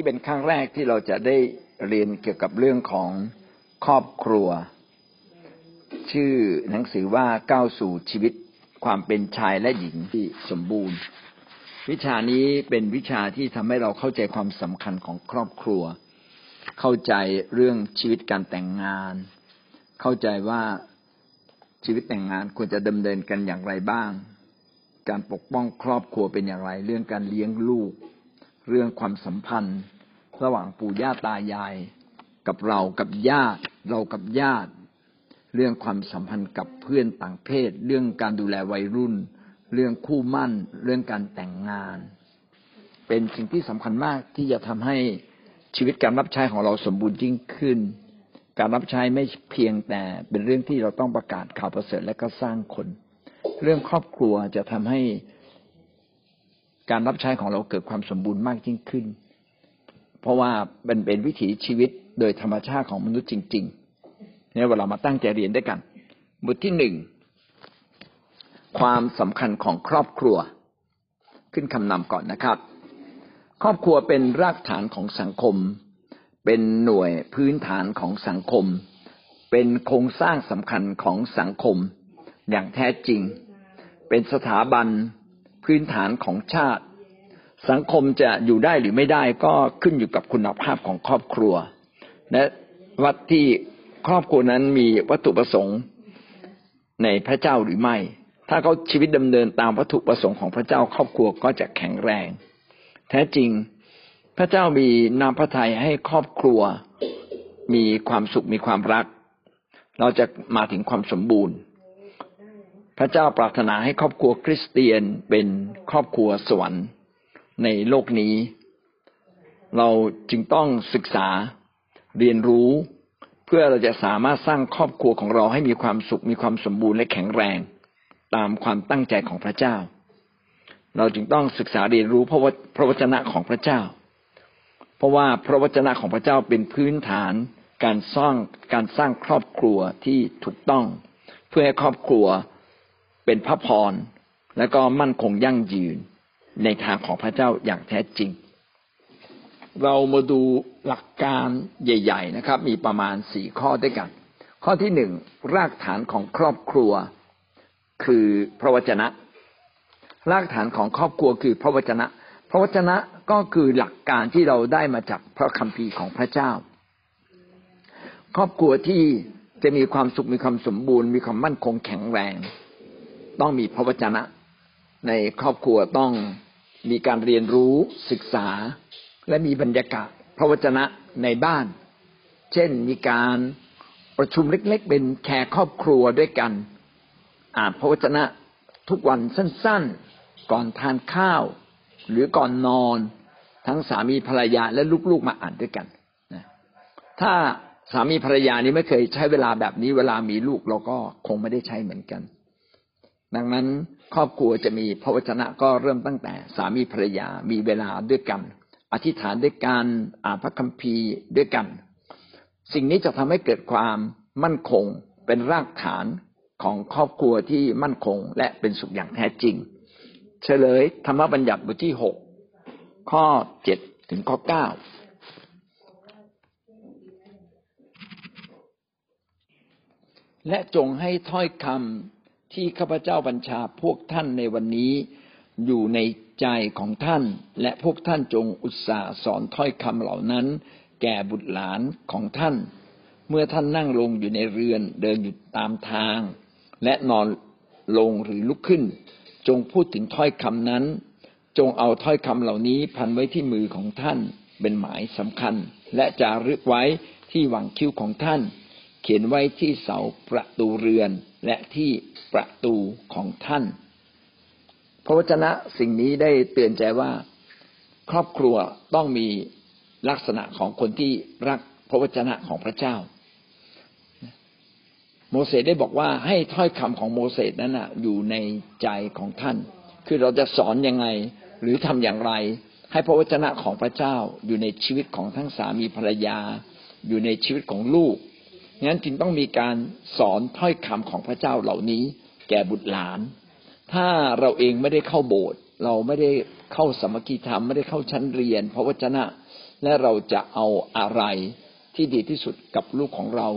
นี่เป็นครั้งแรกที่เราจะได้เรียนเกี่ยวกับเรื่องของครอบครัว ชื่อหนังสือว่าก้าวสู่ชีวิตความเป็นชายและหญิงที่สมบูรณ์ วิชานี้เป็นวิชาที่ทำให้เราเข้าใจความสำคัญของครอบครัว เข้าใจเรื่องชีวิตการแต่งงาน เข้าใจว่าชีวิตแต่งงานควรจะดำเนินกันอย่างไรบ้าง การปกป้องครอบครัวเป็นอย่างไร เรื่องการเลี้ยงลูก เรื่องความสัมพันธ์ ระหว่างปู่ย่าตายาย กับเรากับญาติ เรากับญาติ เรื่องความสัมพันธ์กับเพื่อนต่างเพศ เรื่องการดูแลวัยรุ่น เรื่องคู่มั่น เรื่องการแต่งงาน เป็นสิ่งที่สำคัญมากที่จะทำให้ชีวิตการรับใช้ของเราสมบูรณ์ยิ่งขึ้น การรับใช้ไม่เพียงแต่เป็นเรื่องที่เราต้องประกาศข่าวประเสริฐและก็สร้างคน เรื่องครอบครัวจะทำให้ การรับใช้ของเราเกิดความสมบูรณ์มากยิ่งขึ้น เพราะว่าเป็นเป็นวิถีชีวิตโดยธรรมชาติของมนุษย์จริงๆเนี่ยเวลามาตั้งใจเรียนด้วยกันบทที่หนึ่งความสำคัญของครอบครัว ขึ้นคำนำก่อนนะครับ ครอบครัวเป็นรากฐานของสังคม เป็นหน่วยพื้นฐานของสังคม เป็นโครงสร้างสำคัญของสังคม อย่างแท้จริง เป็นสถาบัน พื้นฐานของชาติ สังคมจะอยู่ได้หรือไม่ได้ก็ขึ้นอยู่กับคุณภาพของครอบครัว และวัดที่ครอบครัวนั้นมีวัตถุประสงค์ในพระเจ้าหรือไม่ ถ้าเขาชีวิตดำเนินตามวัตถุประสงค์ของพระเจ้าครอบครัวก็จะแข็งแรง แท้จริงพระเจ้ามีนามพระทัยให้ครอบครัว มีความสุขมีความรัก เราจะมาถึงความสมบูรณ์ พระเจ้าปรารถนาให้ครอบครัวคริสเตียนเป็นครอบครัวสวรรค์ในโลกนี้ เราจึงต้องศึกษาเรียนรู้เพื่อเราจะสามารถสร้างครอบครัวของเราให้มีความสุขมีความสมบูรณ์และแข็งแรง ตามความตั้งใจของพระเจ้า เราจึงต้องศึกษาเรียนรู้พระวพระวจนะของพระเจ้า เพราะว่าพระวจนะของพระเจ้าเป็นพื้นฐานการสร้างการสร้างครอบครัวที่ถูกต้อง เพื่อให้ครอบครัว เป็นพระพรและก็มั่นคงยั่งยืนในทางของพระเจ้าอย่างแท้จริง เรามาดูหลักการใหญ่ ๆ นะครับ มีประมาณสี่ข้อด้วยกัน ข้อที่หนึ่งรากฐานของครอบครัว คือพระวจนะ รากฐานของครอบครัวคือพระวจนะ พระวจนะก็คือหลักการที่เราได้มาจากพระคัมภีร์ของพระเจ้า ครอบครัวที่จะมีความสุขมีความสมบูรณ์ มีความมั่นคงแข็งแรง ต้องมีพระวจนะ ในครอบครัวต้องมีการเรียนรู้ศึกษา และมีบรรยากาศพระวจนะในบ้าน เช่นมีการประชุมเล็ก ๆ เป็นแขกครอบครัวด้วยกัน อ่านพระวจนะทุกวันสั้นๆ ก่อนทานข้าว หรือก่อนนอน ทั้งสามีภรรยาและลูกๆมาอ่านด้วยกันนะถ้าสามีภรรยานี้ไม่เคยใช้เวลาแบบนี้เวลามีลูกเราก็คงไม่ได้ใช้เหมือนกัน ดังนั้นครอบครัวจะมีพระวจนะก็เริ่มตั้งแต่สามีภรรยามีเวลาด้วยกัน อธิษฐานด้วยกันอ่านพระคัมภีร์ด้วยกัน สิ่งนี้จะทำให้เกิดความมั่นคงเป็นรากฐานของครอบครัวที่มั่นคงและเป็นสุขอย่างแท้จริง เฉลยธรรมบัญญัติบทที่หกข้อเจ็ดถึงข้อเก้าและจงให้ถ้อยคำ ที่ข้าพเจ้าบัญชาพวกท่านในวันนี้ อยู่ในใจของท่าน และพวกท่านจงอุตส่าห์สอนถ้อยคำเหล่านั้น แก่บุตรหลานของท่าน เมื่อท่านนั่งลงอยู่ในเรือนเดินอยู่ตามทาง และนอนลงหรือลุกขึ้น จงพูดถึงถ้อยคำนั้น จงเอาถ้อยคำเหล่านี้พันไว้ที่มือของท่าน เป็นหมายสำคัญ และจารึกไว้ที่หวังคิ้วของท่าน ขียนไว้ที่เสาประตูเรือนและที่ประตูของท่าน พระวจนะสิ่งนี้ได้เตือนใจว่า ครอบครัวต้องมีลักษณะของคนที่รักพระวจนะของพระเจ้า โมเสสได้บอกว่าให้ถ้อยคำของโมเสสนั้นนะอยู่ในใจของท่าน คือเราจะสอนยังไงหรือทำอย่างไร ให้พระวจนะของพระเจ้าอยู่ในชีวิตของทั้งสามีภรรยา อยู่ในชีวิตของลูก งั้นจึงต้องมีการสอนถ้อยคำของพระเจ้าเหล่านี้ แก่บุตรหลาน ถ้าเราเองไม่ได้เข้าโบสถ์เราไม่ได้เข้าสมกีธรรมไม่ได้เข้าชั้นเรียน พระวจนะ และเราจะเอาอะไรที่ดีที่สุดกับลูกของเรา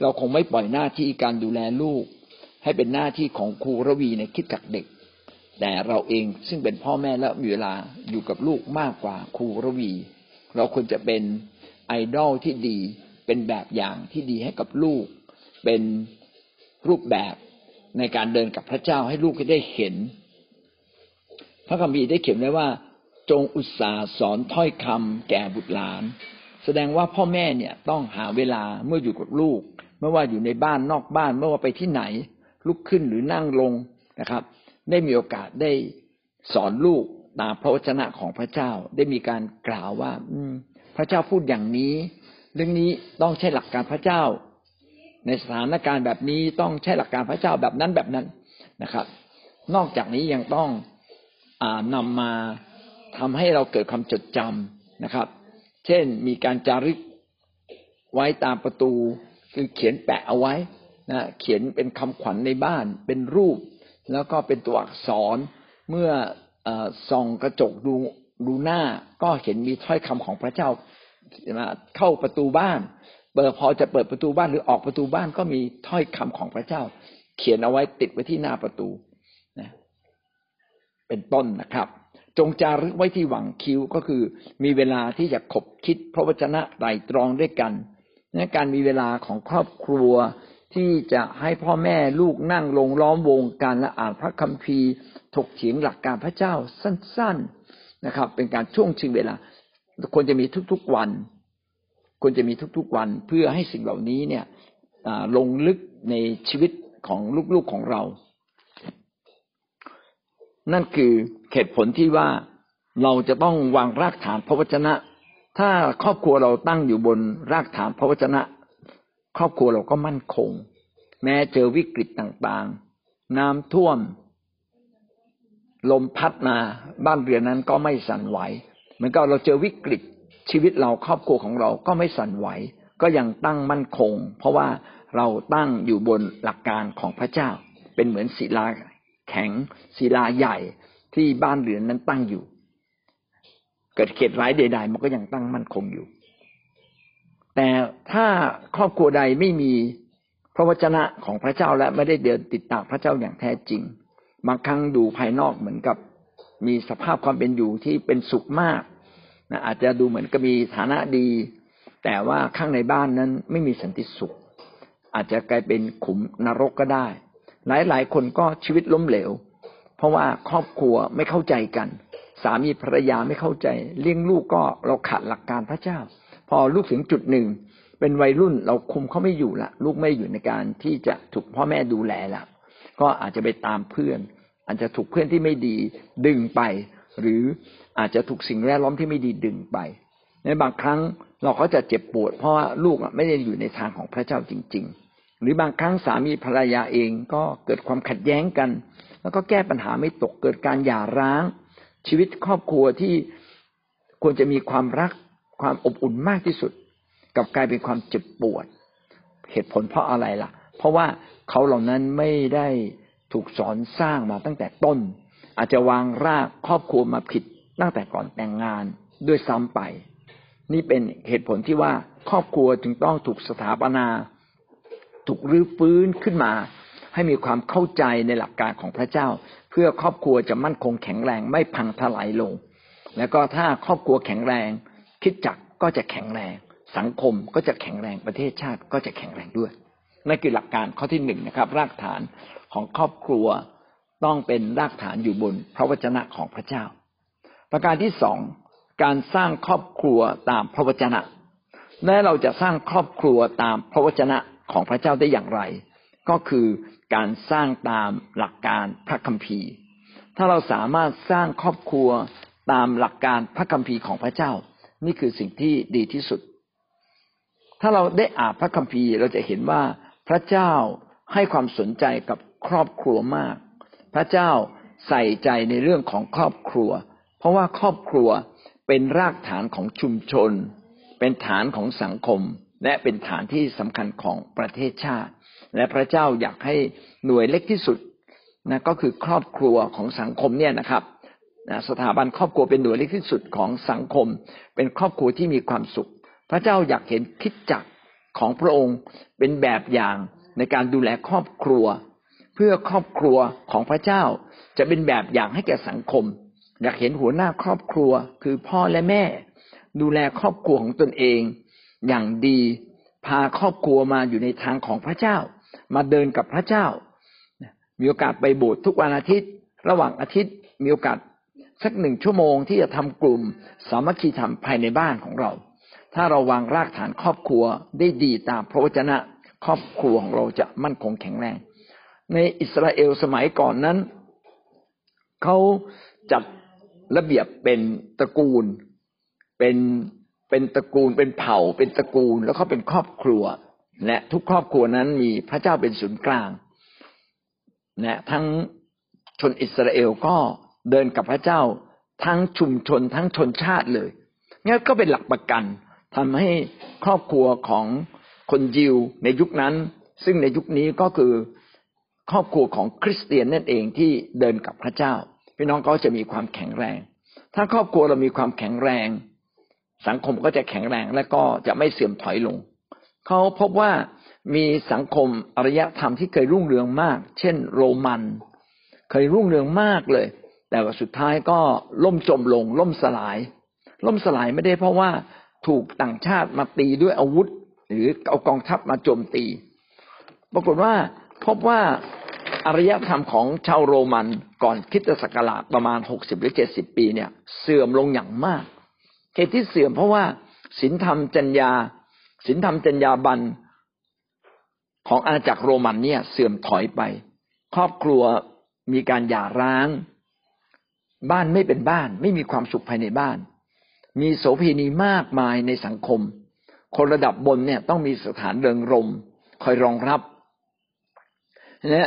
เราคงไม่ปล่อยหน้าที่การดูแลลูก ให้เป็นหน้าที่ของครูระวีในคิดกับเด็ก แต่เราเองซึ่งเป็นพ่อแม่และมีเวลาอยู่กับลูกมากกว่าครูระวี เราควรจะเป็นไอดอลที่ดี เป็นแบบอย่างที่ดีให้กับลูก เป็นรูปแบบในการเดินกับพระเจ้าให้ลูกได้เห็น พระคัมภีร์ได้เขียนไว้ว่า จงอุตสาห์สอนถ้อยคำแก่บุตรหลาน แสดงว่าพ่อแม่เนี่ยต้องหาเวลาเมื่ออยู่กับลูก ไม่ว่าอยู่ในบ้านนอกบ้านไม่ว่าไปที่ไหน ลุกขึ้นหรือนั่งลงนะครับ ได้มีโอกาสได้สอนลูกตามพระวจนะของพระเจ้าได้มีการกล่าวว่า อืพระเจ้าพูดอย่างนี้ เรื่องนี้ต้องใช้หลักการพระเจ้า ในสถานการณ์แบบนี้ต้องใช้หลักการพระเจ้าแบบนั้นแบบนั้นนะครับ นอกจากนี้ยังต้องอนำมาทำให้เราเกิดความจดจำนะครับ เช่นมีการจารึกไว้ตามประตูคือเขียนแปะเอาไว้นะเขียนเป็นคำขวัญในบ้านเป็นรูป แล้วก็เป็นตัวอักษรเมื่อส่องกระจกดูดูหน้าก็เห็นมีถ้อยคำของพระเจ้า เข้าประตูบ้านเปิดพอจะเปิดประตูบ้านหรือออกประตูบ้านก็มีถ้อยคำของพระเจ้า เขียนเอาไว้ติดไว้ที่หน้าประตูนะเป็นต้นนะครับ จงจารึกไว้ที่หวังคิ้วก็คือ มีเวลาที่จะขบคิดพระวจนะไตรตรองด้วยกันนะการมีเวลาของครอบครัวที่จะให้พ่อแม่ลูกนั่งลงล้อมวงกันและอ่านพระคัมภีร์ ถกเถียงหลักการพระเจ้าสั้น ๆนะครับ เป็นการช่วงชิงเวลา ควรจะมีทุกๆวันควรจะมีทุกๆวันเพื่อให้สิ่งเหล่านี้เนี่ยลงลึกในชีวิตของลูกๆของเรา นั่นคือเหตุผลที่ว่าเราจะต้องวางรากฐานพระวจนะ ถ้าครอบครัวเราตั้งอยู่บนรากฐานพระวจนะ ครอบครัวเราก็มั่นคง แม้เจอวิกฤตต่างๆ น้ำท่วม ลมพัดมาบ้านเรือนนั้นก็ไม่สั่นไหว เหมือนกับเราเจอวิกฤตชีวิตเราครอบครัวของเราก็ไม่สั่นไหว ก็ยังตั้งมั่นคง เพราะว่าเราตั้งอยู่บนหลักการของพระเจ้า เป็นเหมือนศิลาแข็งศิลาใหญ่ที่บ้านเรือนนั้นตั้งอยู่ เกิดเขตร้ายใด ๆ มันก็ยังตั้งมั่นคงอยู่ แต่ถ้าครอบครัวใดไม่มีพระวจนะของพระเจ้าและไม่ได้เดินติดตามพระเจ้าอย่างแท้จริง บางครั้งดูภายนอกเหมือนกับ มีสภาพความเป็นอยู่ที่เป็นสุขมากนะอาจจะดูเหมือนกับมีฐานะดี แต่ว่าข้างในบ้านนั้นไม่มีสันติสุข อาจจะกลายเป็นขุมนรกก็ได้ หลายหลายคนก็ชีวิตล้มเหลว เพราะว่าครอบครัวไม่เข้าใจกัน สามีภรรยาไม่เข้าใจเลี้ยงลูกก็เราขาดหลักการพระเจ้า พอลูกถึงจุดหนึ่ง เป็นวัยรุ่นเราคุมเขาไม่อยู่ละลูกไม่อยู่ในการที่จะถูกพ่อแม่ดูแลละก็อาจจะไปตามเพื่อน อาจจะถูกเพื่อนที่ไม่ดีดึงไป หรืออาจจะถูกสิ่งแวดล้อมที่ไม่ดีดึงไป ในบางครั้งเราก็จะเจ็บปวด เพราะว่าลูกไม่ได้อยู่ในทางของพระเจ้าจริง ๆ หรือบางครั้งสามีภรรยาเองก็เกิดความขัดแย้งกัน แล้วก็แก้ปัญหาไม่ตกเกิดการหย่าร้าง ชีวิตครอบครัวที่ควรจะมีความรักความอบอุ่นมากที่สุด กับกลายเป็นความเจ็บปวด เหตุผลเพราะอะไรล่ะ เพราะว่าเขาเหล่านั้นไม่ได้ ถูกสอนสร้างมาตั้งแต่ต้น อาจจะวางรากครอบครัวมาผิดตั้งแต่ก่อนแต่งงานด้วยซ้ำไป นี่เป็นเหตุผลที่ว่าครอบครัวจึงต้องถูกสถาปนาถูกรื้อฟื้นขึ้นมา ให้มีความเข้าใจในหลักการของพระเจ้า เพื่อครอบครัวจะมั่นคงแข็งแรงไม่พังทลายลง แล้วก็ถ้าครอบครัวแข็งแรงคิดจักก็จะแข็งแรง สังคมก็จะแข็งแรงประเทศชาติก็จะแข็งแรงด้วยนั่นคือหลักการข้อที่หนึ่งนะครับ รากฐาน ของครอบครัวต้องเป็นรากฐานอยู่บนพระวจนะของพระเจ้า ประการที่สองการสร้างครอบครัวตามพระวจนะแม้เราจะสร้างครอบครัวตามพระวจนะของพระเจ้าได้อย่างไร ก็คือการสร้างตามหลักการพระคัมภีร์ ถ้าเราสามารถสร้างครอบครัวตามหลักการพระคัมภีร์ของพระเจ้า นี่คือสิ่งที่ดีที่สุด ถ้าเราได้อ่านพระคัมภีร์เราจะเห็นว่าพระเจ้าให้ความสนใจกับ ครอบครัวมาก พระเจ้าใส่ใจในเรื่องของครอบครัว เพราะว่าครอบครัวเป็นรากฐานของชุมชน เป็นฐานของสังคม และเป็นฐานที่สำคัญของประเทศชาติ และพระเจ้าอยากให้หน่วยเล็กที่สุดนะก็คือครอบครัวของสังคมเนี่ยนะครับนะสถาบันครอบครัวเป็นหน่วยเล็กที่สุดของสังคม เป็นครอบครัวที่มีความสุข พระเจ้าอยากเห็นคิดจักรของพระองค์เป็นแบบอย่างในการดูแลครอบครัว เพื่อครอบครัวของพระเจ้า จะเป็นแบบอย่างให้แก่สังคม อยากเห็นหัวหน้าครอบครัวคือพ่อและแม่ ดูแลครอบครัวของตนเอง อย่างดีพาครอบครัวมาอยู่ในทางของพระเจ้า มาเดินกับพระเจ้า มีโอกาสไปโบสถ์ทุกวันอาทิตย์ ระหว่างอาทิตย์มีโอกาสสักหนึ่งชั่วโมงที่จะทำกลุ่มสามัคคีธรรมภายในบ้านของเรา ถ้าเราวางรากฐานครอบครัวได้ดีตามพระวจนะ ครอบครัวของเราจะมั่นคงแข็งแรง ในอิสราเอลสมัยก่อนนั้นเขาจัดระเบียบเป็นตระกูล เป็นเป็นตระกูล เป็นเผ่า เป็นตระกูล แล้วเขาเป็นครอบครัว และทุกครอบครัวนั้นมีพระเจ้าเป็นศูนย์กลางนะทั้งชนอิสราเอลก็เดินกับพระเจ้าทั้งชุมชนทั้งชนชาติเลยนี่ก็เป็นหลักประกันทำให้ครอบครัวของคนยิวในยุคนั้น ซึ่งในยุคนี้ก็คือ ครอบครัวของคริสเตียนนั่นเองที่เดินกับพระเจ้า พี่น้องก็จะมีความแข็งแรง ถ้าครอบครัวเรามีความแข็งแรง สังคมก็จะแข็งแรงและก็จะไม่เสื่อมถอยลง เขาพบว่ามีสังคมอารยธรรมที่เคยรุ่งเรืองมาก เช่น โรมัน เคยรุ่งเรืองมากเลย แต่ว่าสุดท้ายก็ล่มจมลง ล่มสลาย ล่มสลายไม่ได้เพราะว่าถูกต่างชาติมาตีด้วยอาวุธ หรือเอากองทัพมาโจมตี ปรากฏว่า พบว่าอารยธรรมของชาวโรมันก่อนคิดศักราชประมาณหกสิบหรือเจ็ดสิบปีเนี่ย เสื่อมลงอย่างมากเหตุที่เสื่อมเพราะว่าศีลธรรมจัญญาศีลธรรมจัญญาบันของอาณาจักรโรมันเนี่ย เสื่อมถอยไป ครอบครัวมีการหย่าร้าง บ้านไม่เป็นบ้าน ไม่มีความสุขภายในบ้าน มีโสเภณีมากมายในสังคม คนระดับบนเนี่ยต้องมีสถานเริงรม คอยรองรับ และ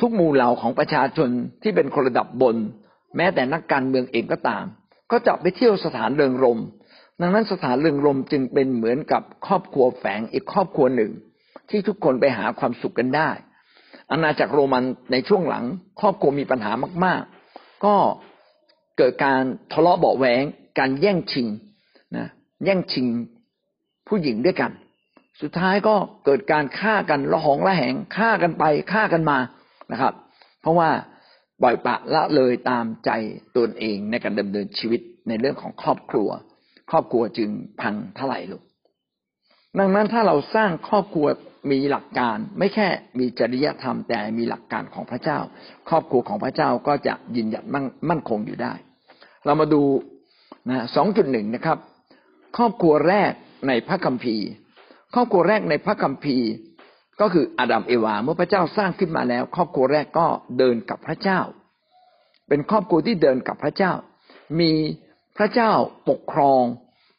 ทุกหมู่เหล่าของประชาชนที่เป็นคนระดับบน แม้แต่นักการเมืองเองก็ตาม ก็จะไปเที่ยวสถานเริงรม ดังนั้นสถานเริงรมจึงเป็นเหมือนกับครอบครัวแฝงอีกครอบครัวหนึ่ง ที่ทุกคนไปหาความสุขกันได้ อาณาจักรโรมันในช่วงหลัง ครอบครัวมีปัญหามาก ๆ ก็เกิดการทะเลาะเบาแหวงการแย่งชิงนะแย่งชิงผู้หญิงด้วยกัน สุดท้ายก็เกิดการฆ่ากันละหองละแหงฆ่ากันไปฆ่ากันมานะครับ เพราะว่าปล่อยปะละเลยตามใจตนเองในการดำเนินชีวิตในเรื่องของครอบครัว ครอบครัวจึงพังทลายลงดังนั้นถ้าเราสร้างครอบครัวมีหลักการไม่แค่มีจริยธรรม แต่มีหลักการของพระเจ้า ครอบครัวของพระเจ้าก็จะยืนหยัดมั่นคงอยู่ได้ เรามาดูนะสองจุดหนึ่งนะครับ ครอบครัวแรกในพระคัมภีร์ ครอบครัวแรกในพระคัมภีร์ก็คืออาดัมเอวาเมื่อพระเจ้าสร้างขึ้นมาแล้ว ครอบครัวแรกก็เดินกับพระเจ้า เป็นครอบครัวที่เดินกับพระเจ้า มีพระเจ้าปกครอง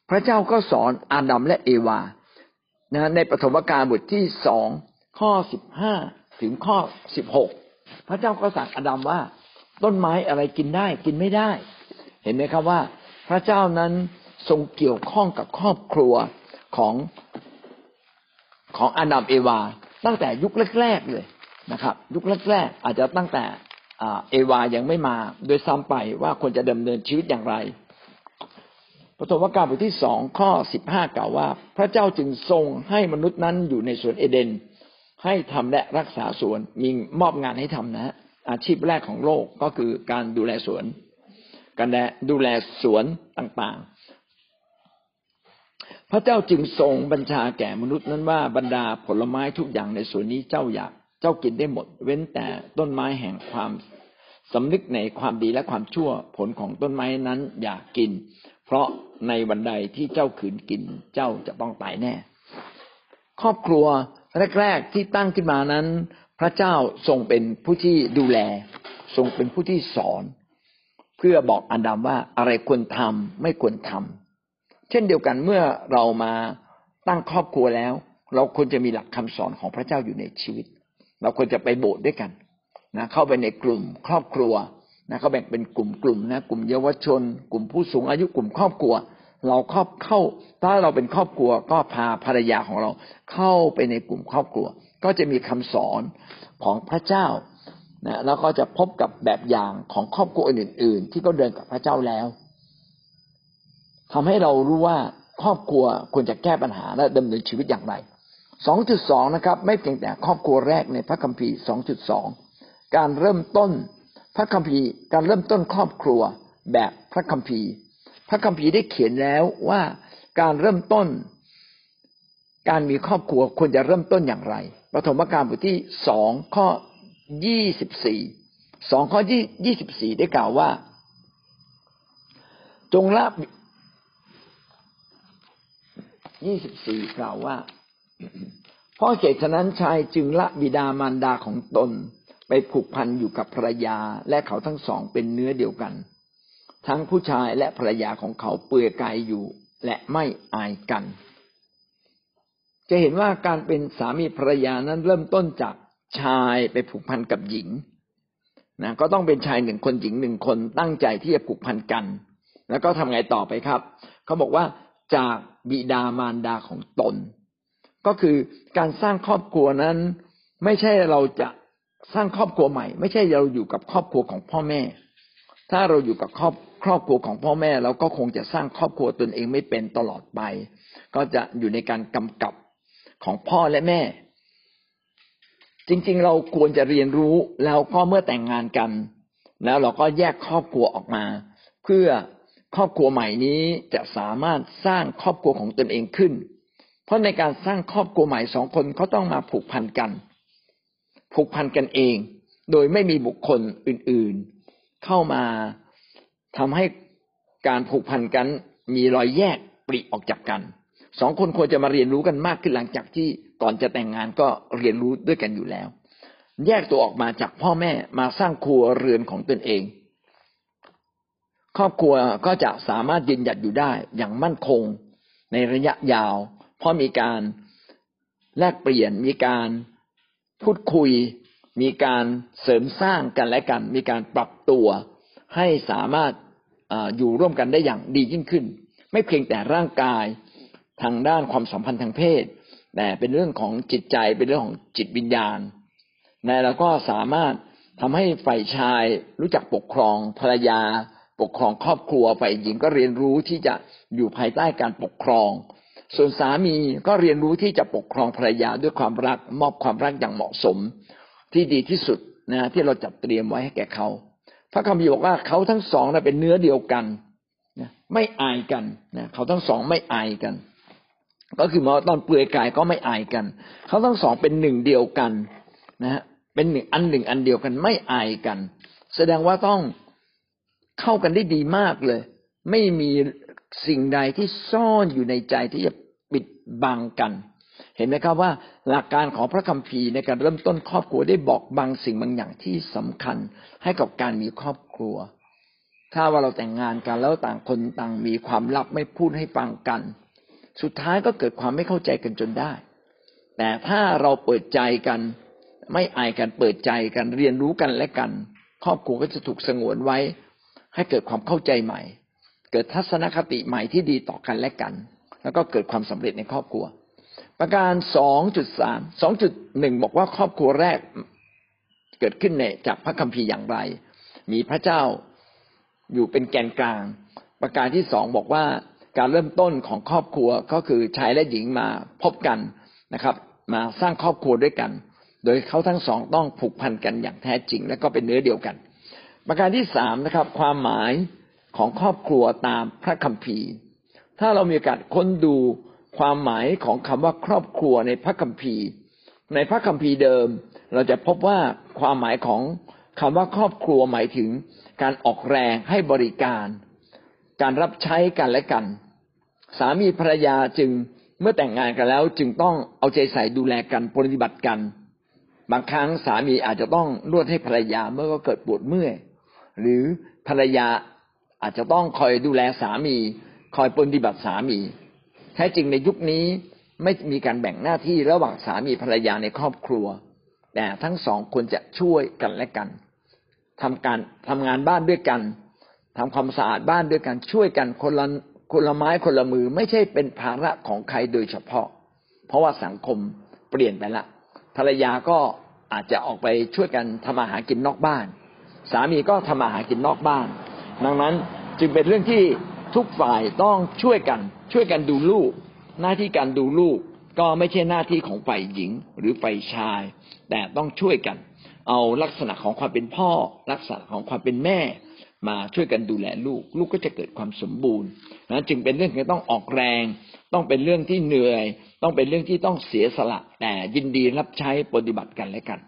พระเจ้าก็สอนอาดัมและเอวานะในปฐมกาลบทที่สองข้อสิบห้าถึงข้อสิบหกพระเจ้าก็สั่งอาดัมว่า ต้นไม้อะไรกินได้กินไม่ได้ เห็นไหมครับว่า พระเจ้านั้นทรงเกี่ยวข้องกับครอบครัวของ ของอาดัมเอวา ตั้งแต่ยุคแรกๆเลยนะครับ ยุคแรกๆอาจจะตั้งแต่เอวายังไม่มาโดยซ้ำไปว่าควรจะดำเนินชีวิตอย่างไรพระธรรมกาลบทที่สองข้อสิบห้ากล่าวว่า พระเจ้าจึงทรงให้มนุษย์นั้นอยู่ในสวนเอเดน ให้ทำและรักษาสวนมีมอบงานให้ทำนะ อาชีพแรกของโลกก็คือการดูแลสวน การดูแลสวนต่างๆ พระเจ้าจึงทรงบัญชาแก่มนุษย์นั้นว่าบรรดาผลไม้ทุกอย่างในสวนนี้เจ้าอยากเจ้ากินได้หมด เว้นแต่ต้นไม้แห่งความสำนึกในความดีและความชั่วผลของต้นไม้นั้นอย่ากกิน เพราะในวันใดที่เจ้าขืนกินเจ้าจะต้องตายแน่ ครอบครัวแรก ๆที่ตั้งขึ้นมานั้น พระเจ้าทรงเป็นผู้ที่ดูแล ทรงเป็นผู้ที่สอน เพื่อบอกอาดัมว่าอะไรควรทำไม่ควรทำ เช่นเดียวกันเมื่อเรามาตั้งครอบครัวแล้ว เราควรจะมีหลักคำสอนของพระเจ้าอยู่ในชีวิต เราควรจะไปโบสถ์ด้วยกันนะเข้าไปในกลุ่มครอบครัวนะเขาแบ่งเป็นกลุ่มกลุ่มนะกลุ่มเยาวชน กลุ่มผู้สูงอายุกลุ่มครอบครัว เราครอบเข้า ถ้าเราเป็นครอบครัวก็พาภรรยาของเราเข้าไปในกลุ่มครอบครัว ก็จะมีคำสอนของพระเจ้านะแล้วก็จะพบกับแบบอย่างของครอบครัวอื่น ๆ ที่ก็เดินกับพระเจ้าแล้ว ทำให้เรารู้ว่าครอบครัวควรจะแก้ปัญหาและดำเนินชีวิตอย่างไร 2.2 นะครับ ไม่เพียงแต่ครอบครัวแรกในพระคัมภีร์ 2.2 การเริ่มต้นพระคัมภีร์การเริ่มต้นครอบครัวแบบพระคัมภีร์ พระคัมภีร์ได้เขียนแล้วว่าการเริ่มต้น การมีครอบครัวควรจะเริ่มต้นอย่างไรปฐมกาลบทที่สองข้อยี่สิบสี่สองข้อยี่ยี่สิบสี่ได้กล่าวว่า จงละ ยี่สิบสี่กล่าวว่า เพราะเหตุฉะนั้นชายจึงละบิดามารดาของตน ไปผูกพันอยู่กับภรรยาและเขาทั้งสองเป็นเนื้อเดียวกัน ทั้งผู้ชายและภรรยาของเขาเปื่อยกายอยู่และไม่อายกัน จะเห็นว่าการเป็นสามีภรรยานั้นเริ่มต้นจากชายไปผูกพันกับหญิงนะก็ต้องเป็นชายหนึ่งคนหญิงหนึ่งคนตั้งใจที่จะผูกพันกัน แล้วก็ทำไงต่อไปครับ เขาบอกว่าจาก บิดามารดาของตน ก็คือการสร้างครอบครัวนั้น ไม่ใช่เราจะสร้างครอบครัวใหม่ ไม่ใช่เราอยู่กับครอบครัวของพ่อแม่ ถ้าเราอยู่กับครอบครอบครัวของพ่อแม่เราก็คงจะสร้างครอบครัวตนเองไม่เป็นตลอดไป ก็จะอยู่ในการกำกับของพ่อและแม่ จริง ๆ เราควรจะเรียนรู้แล้วก็เมื่อแต่งงานกัน แล้วเราก็แยกครอบครัวออกมา เพื่อ ครอบครัวใหม่นี้จะสามารถสร้างครอบครัวของตนเองขึ้น เพราะในการสร้างครอบครัวใหม่สองคนเขาต้องมาผูกพันกัน ผูกพันกันเอง โดยไม่มีบุคคลอื่นๆ เข้ามาทำให้การผูกพันกันมีรอยแยกปริออกจากกันสองคนควรจะมาเรียนรู้กันมากขึ้นหลังจากที่ก่อนจะแต่งงานก็เรียนรู้ด้วยกันอยู่แล้ว แยกตัวออกมาจากพ่อแม่มาสร้างครัวเรือนของตนเอง ครอบครัวก็จะสามารถยืนหยัดอยู่ได้อย่างมั่นคงในระยะยาว เพราะมีการแลกเปลี่ยนมีการพูดคุย มีการเสริมสร้างกันและกัน มีการปรับตัวให้สามารถอยู่ร่วมกันได้อย่างดียิ่งขึ้น ไม่เพียงแต่ร่างกายทางด้านความสัมพันธ์ทางเพศ แต่เป็นเรื่องของจิตใจเป็นเรื่องของจิตวิญญาณนะแล้วก็สามารถทำให้ฝ่ายชายรู้จักปกครองภรรยา ปกครองครอบครัวฝ่ายหญิงก็เรียนรู้ที่จะอยู่ภายใต้การปกครอง ส่วนสามีก็เรียนรู้ที่จะปกครองภรรยาด้วยความรักมอบความรักอย่างเหมาะสม ที่ดีที่สุดนะที่เราจัดเตรียมไว้ให้แก่เขาพระคัมภีร์บอกว่าเขาทั้งสองนะเป็นเนื้อเดียวกันนะไม่อายกันนะเขาทั้งสองไม่อายกัน ก็คือมาตอนเปลือยกายก็ไม่อายกัน เขาทั้งสองเป็นหนึ่งเดียวกันนะฮะเป็นหนึ่งอันหนึ่งอันเดียวกันไม่อายกัน แสดงว่าต้อง เข้ากันได้ดีมากเลย ไม่มีสิ่งใดที่ซ่อนอยู่ในใจที่จะปิดบังกัน เห็นไหมครับว่าหลักการของพระคัมภีร์ในการเริ่มต้นครอบครัวได้บอกบางสิ่งบางอย่างที่สำคัญให้กับการมีครอบครัว ถ้าว่าเราแต่งงานกันแล้วต่างคนต่างมีความลับไม่พูดให้ฟังกัน สุดท้ายก็เกิดความไม่เข้าใจกันจนได้ แต่ถ้าเราเปิดใจกัน ไม่อายกันเปิดใจกันเรียนรู้กันและกัน ครอบครัวก็จะถูกสงวนไว้ ให้เกิดความเข้าใจใหม่ เกิดทัศนคติใหม่ที่ดีต่อกันและกัน แล้วก็เกิดความสำเร็จในครอบครัว ประการสองจุดสามสองจุดหนึ่งบอกว่าครอบครัวแรกเกิดขึ้นในจากพระคัมภีร์อย่างไร มีพระเจ้าอยู่เป็นแกนกลาง ประการที่สองบอกว่าการเริ่มต้นของครอบครัวก็คือชายและหญิงมาพบกันนะครับ มาสร้างครอบครัวด้วยกัน โดยเขาทั้งสองต้องผูกพันกันอย่างแท้จริง และก็เป็นเนื้อเดียวกัน ประการที่สามนะครับ ความหมายของครอบครัวตามพระคัมภีร์ ถ้าเรามีโอกาสค้นดูความหมายของคำว่าครอบครัวในพระคัมภีร์ ในพระคัมภีร์เดิม เราจะพบว่าความหมายของคำว่าครอบครัวหมายถึง การออกแรงให้บริการ การรับใช้กันและกัน สามีภรรยาจึงเมื่อแต่งงานกันแล้ว จึงต้องเอาใจใส่ดูแลกันปฏิบัติกัน บางครั้งสามีอาจจะต้องนวดให้ภรรยาเมื่อก็เกิดปวดเมื่อย หรือภรรยาอาจจะต้องคอยดูแลสามี คอยปฏิบัติสามีแท้จริงในยุคนี้ไม่มีการแบ่งหน้าที่ระหว่างสามีภรรยาในครอบครัว แต่ทั้งสองควรจะช่วยกันและกันทำการทำงานบ้านด้วยกันทำความสะอาดบ้านด้วยกันช่วยกันคนละคนละไม้คนละมือไม่ใช่เป็นภาระของใครโดยเฉพาะ เพราะว่าสังคมเปลี่ยนไปละภรรยาก็อาจจะออกไปช่วยกันทำมาหารกินนอกบ้าน สามีก็ทำมาหากินนอกบ้าน ดังนั้นจึงเป็นเรื่องที่ทุกฝ่ายต้องช่วยกัน ช่วยกันดูลูก หน้าที่การดูลูกก็ไม่ใช่หน้าที่ของฝ่ายหญิงหรือฝ่ายชาย แต่ต้องช่วยกัน เอาลักษณะของความเป็นพ่อ ลักษณะของความเป็นแม่ มาช่วยกันดูแลลูก ลูกก็จะเกิดความสมบูรณ์นะจึงเป็นเรื่องที่ต้องออกแรง ต้องเป็นเรื่องที่เหนื่อย ต้องเป็นเรื่องที่ต้องเสียสละ แต่ยินดีรับใช้ปฏิบัติกันและกัน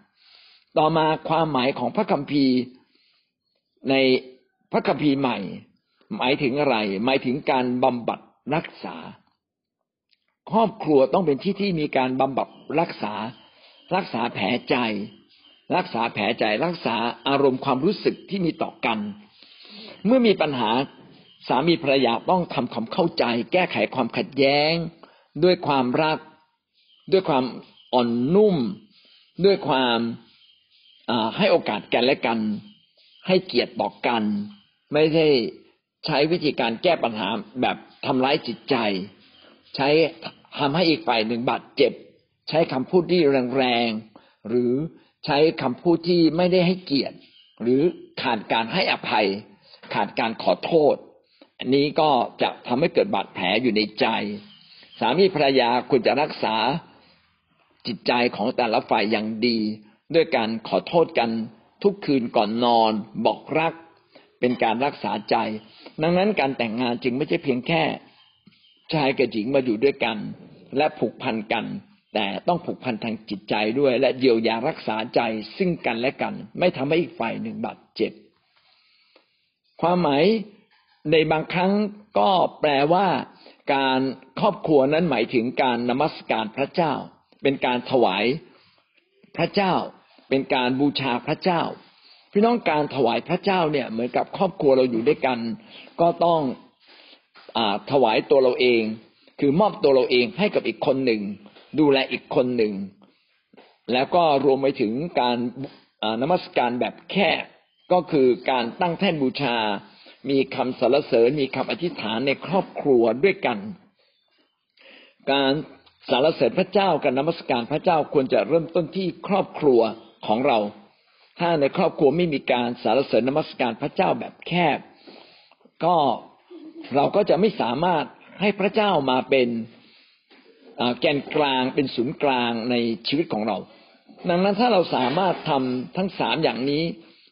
ต่อมาความหมายของพระคัมภีร์ ในพระคัมภีร์ใหม่ หมายถึงอะไร หมายถึงการบำบัดรักษา ครอบครัวต้องเป็นที่ที่มีการบำบัดรักษา รักษาแผลใจ รักษาแผลใจ รักษาอารมณ์ความรู้สึกที่มีต่อกัน เมื่อมีปัญหาสามีภรรยาต้องทำความเข้าใจ แก้ไขความขัดแย้ง ด้วยความรัก ด้วยความอ่อนนุ่ม ด้วยความให้โอกาสกันและกัน ให้เกียรติต่อกัน ไม่ใช่ใช้วิธีการแก้ปัญหาแบบทำร้ายจิตใจ ใช้ทำให้อีกฝ่ายหนึ่งบาดเจ็บ ใช้คำพูดที่แรงๆหรือใช้คำพูดที่ไม่ได้ให้เกียรติ หรือขาดการให้อภัย ขาดการขอโทษ อันนี้ก็จะทำให้เกิดบาดแผลอยู่ในใจ สามีภรรยาควรจะรักษาจิตใจของแต่ละฝ่ายอย่างดี ด้วยการขอโทษกัน ทุกคืนก่อนนอน บอกรัก เป็นการรักษาใจ ดังนั้นการแต่งงานจึงไม่ใช่เพียงแค่ ชายกับหญิงมาอยู่ด้วยกัน และผูกพันกัน แต่ต้องผูกพันทางจิตใจด้วย และเยียวยารักษาใจซึ่งกันและกัน ไม่ทำให้อีกฝ่ายหนึ่งบาดเจ็บ ความหมายในบางครั้งก็แปลว่า การครอบครัวนั้นหมายถึงการนมัสการพระเจ้า เป็นการถวายพระเจ้า เป็นการบูชาพระเจ้า พี่น้องการถวายพระเจ้าเนี่ย เหมือนกับครอบครัวเราอยู่ด้วยกัน ก็ต้องอถวายตัวเราเอง คือมอบตัวเราเองให้กับอีกคนหนึ่ง ดูแลอีกคนหนึ่ง แล้วก็รวมไปถึงการนมัสการแบบแค่ก็คือการตั้งแท่นบูชา มีคำสรรเสริญ มีคำอธิษฐานในครอบครัวด้วยกัน การสรรเสริญพระเจ้าการนมัสการพระเจ้าควรจะเริ่มต้นที่ครอบครัว ของเรา ถ้าในครอบครัวไม่มีการสารเสริญนมัสการพระเจ้าแบบแคบ ก็เราก็จะไม่สามารถให้พระเจ้ามาเป็นแกนกลางเป็นศูนย์กลางในชีวิตของเรา ดังนั้นถ้าเราสามารถทำทั้งสามอย่างนี้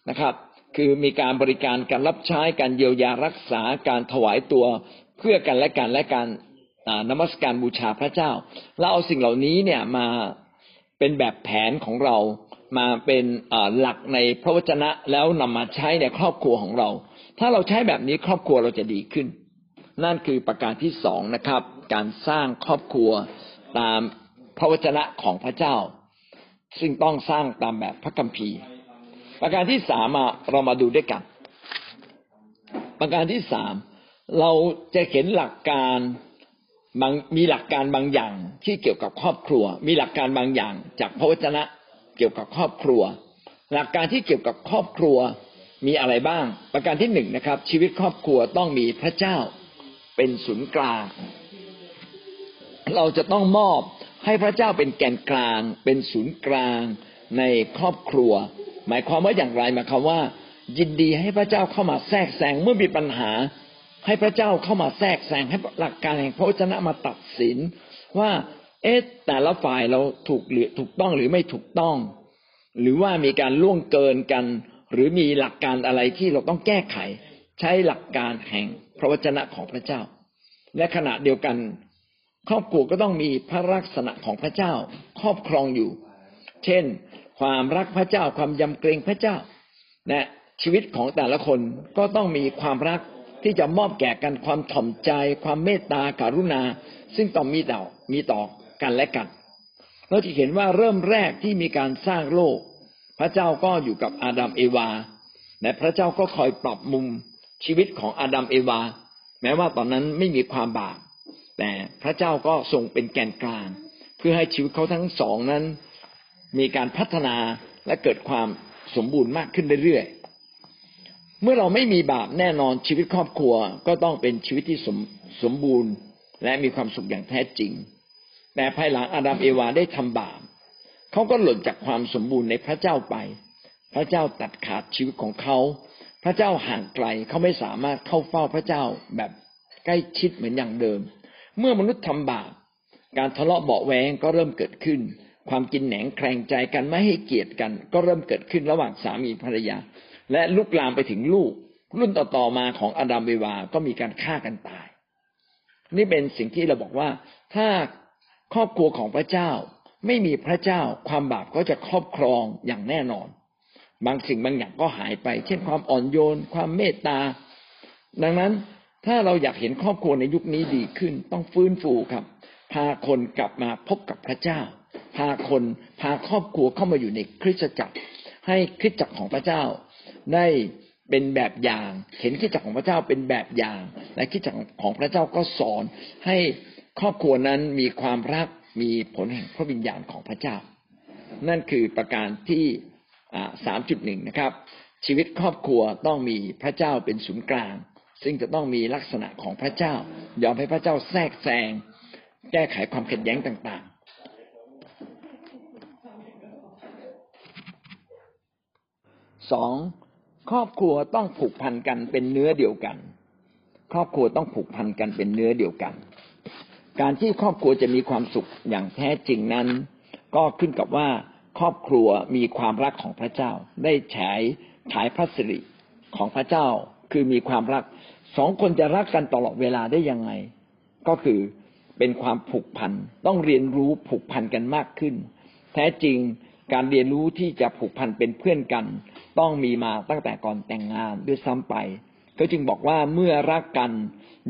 นะครับ คือมีการบริการการรับใช้การเยียวยารักษาการถวายตัวเพื่อกันและกันและการนมัสการบูชาพระเจ้าเราเอาสิ่งเหล่านี้เนี่ยมาเป็นแบบแผนของเรา มาเป็นหลักในพระวจนะแล้วนำมาใช้ในครอบครัวของเรา ถ้าเราใช้แบบนี้ครอบครัวเราจะดีขึ้น นั่นคือประการที่สองนะครับ การสร้างครอบครัวตามพระวจนะของพระเจ้า ซึ่งต้องสร้างตามแบบพระคัมภีร์ ประการที่สามเรามาดูด้วยกัน ประการที่สามเราจะเห็นหลักการมีหลักการบางอย่างที่เกี่ยวกับครอบครัว มีหลักการบางอย่างจากพระวจนะ เกี่ยวกับครอบครัว หลักการที่เกี่ยวกับครอบครัวมีอะไรบ้าง ประการที่หนึ่งนะครับ ชีวิตครอบครัวต้องมีพระเจ้าเป็นศูนย์กลาง เราจะต้องมอบให้พระเจ้าเป็นแกนกลาง เป็นศูนย์กลางในครอบครัว หมายความว่าอย่างไรหมายความว่า ยินดีให้พระเจ้าเข้ามาแทรกแซงเมื่อมีปัญหา ให้พระเจ้าเข้ามาแทรกแซงให้หลักการแห่งพระวจนะมาตัดสินว่า เอ๊ะแต่ละฝ่ายเราถูกหรือถูกต้องหรือไม่ถูกต้อง หรือว่ามีการล่วงเกินกัน หรือมีหลักการอะไรที่เราต้องแก้ไข ใช้หลักการแห่งพระวจนะของพระเจ้า และขณะเดียวกัน ครอบครัวก็ต้องมีพระลักษณะของพระเจ้า ครอบครองอยู่ เช่น ความรักพระเจ้าความยำเกรงพระเจ้าและชีวิตของแต่ละคนก็ต้องมีความรักที่จะมอบแก่กันความถ่อมใจ ความเมตตาการุณา ซึ่งต้องมีต่อมีต่อ กันและกัน เราจะเห็นว่าเริ่มแรกที่มีการสร้างโลก พระเจ้าก็อยู่กับอาดัมเอวา และพระเจ้าก็คอยปรับมุมชีวิตของอาดัมเอวา แม้ว่าตอนนั้นไม่มีความบาปแต่พระเจ้าก็ทรงเป็นแกนกลาง เพื่อให้ชีวิตเขาทั้งสองนั้น มีการพัฒนาและเกิดความสมบูรณ์มากขึ้นเรื่อยๆ เมื่อเราไม่มีบาปแน่นอนชีวิตครอบครัว ก็ต้องเป็นชีวิตที่สมสมบูรณ์ และมีความสุขอย่างแท้จริง แต่ภายหลังอาดัมเอวาได้ทำบาปเขาก็หล่นจากความสมบูรณ์ในพระเจ้าไป พระเจ้าตัดขาดชีวิตของเขา พระเจ้าห่างไกลเขาไม่สามารถเข้าเฝ้าพระเจ้าแบบใกล้ชิดเหมือนอย่างเดิม เมื่อมนุษย์ทำบาปการทะเลาะเบาแวงก็เริ่มเกิดขึ้น ความกินแหนงแคลงใจกันไม่ให้เกียรติกัน ก็เริ่มเกิดขึ้นระหว่างสามีภรรยา และลุกลามไปถึงลูก รุ่นต่อๆมาของอาดัมเววาก็มีการฆ่ากันตาย นี่เป็นสิ่งที่เราบอกว่าถ้า ครอบครัวของพระเจ้า ไม่มีพระเจ้าความบาปก็จะครอบครองอย่างแน่นอน บางสิ่งบางอย่างก็หายไป เช่นความอ่อนโยน ความเมตตา ดังนั้นถ้าเราอยากเห็นครอบครัวในยุคนี้ดีขึ้น ต้องฟื้นฟูครับ พาคนกลับมาพบกับพระเจ้า พาคนพาครอบครัวเข้ามาอยู่ในคริสตจักร ให้คริสตจักรของพระเจ้า ได้เป็นแบบอย่าง เห็นคริสตจักรของพระเจ้าเป็นแบบอย่าง และคริสตจักรของพระเจ้าก็สอนให้ ครอบครัวนั้นมีความรักมีผลแห่งพระวิญญาณของพระเจ้า นั่นคือประการที่สามจุดหนึ่งนะครับ ชีวิตครอบครัวต้องมีพระเจ้าเป็นศูนย์กลาง ซึ่งจะต้องมีลักษณะของพระเจ้า ยอมให้พระเจ้าแทรกแซง แก้ไขความขัดแย้งต่าง ๆ สองครอบครัวต้องผูกพันกันเป็นเนื้อเดียวกัน ครอบครัวต้องผูกพันกันเป็นเนื้อเดียวกัน การที่ครอบครัวจะมีความสุขอย่างแท้จริงนั้น ก็ขึ้นกับว่าครอบครัวมีความรักของพระเจ้า ได้ฉายฉายพระสิริของพระเจ้า คือมีความรักสองคนจะรักกันตลอดเวลาได้ยังไง ก็คือเป็นความผูกพันต้องเรียนรู้ผูกพันกันมากขึ้น แท้จริงการเรียนรู้ที่จะผูกพันเป็นเพื่อนกัน ต้องมีมาตั้งแต่ก่อนแต่งงานด้วยซ้ำไป ก็จึงบอกว่าเมื่อรักกัน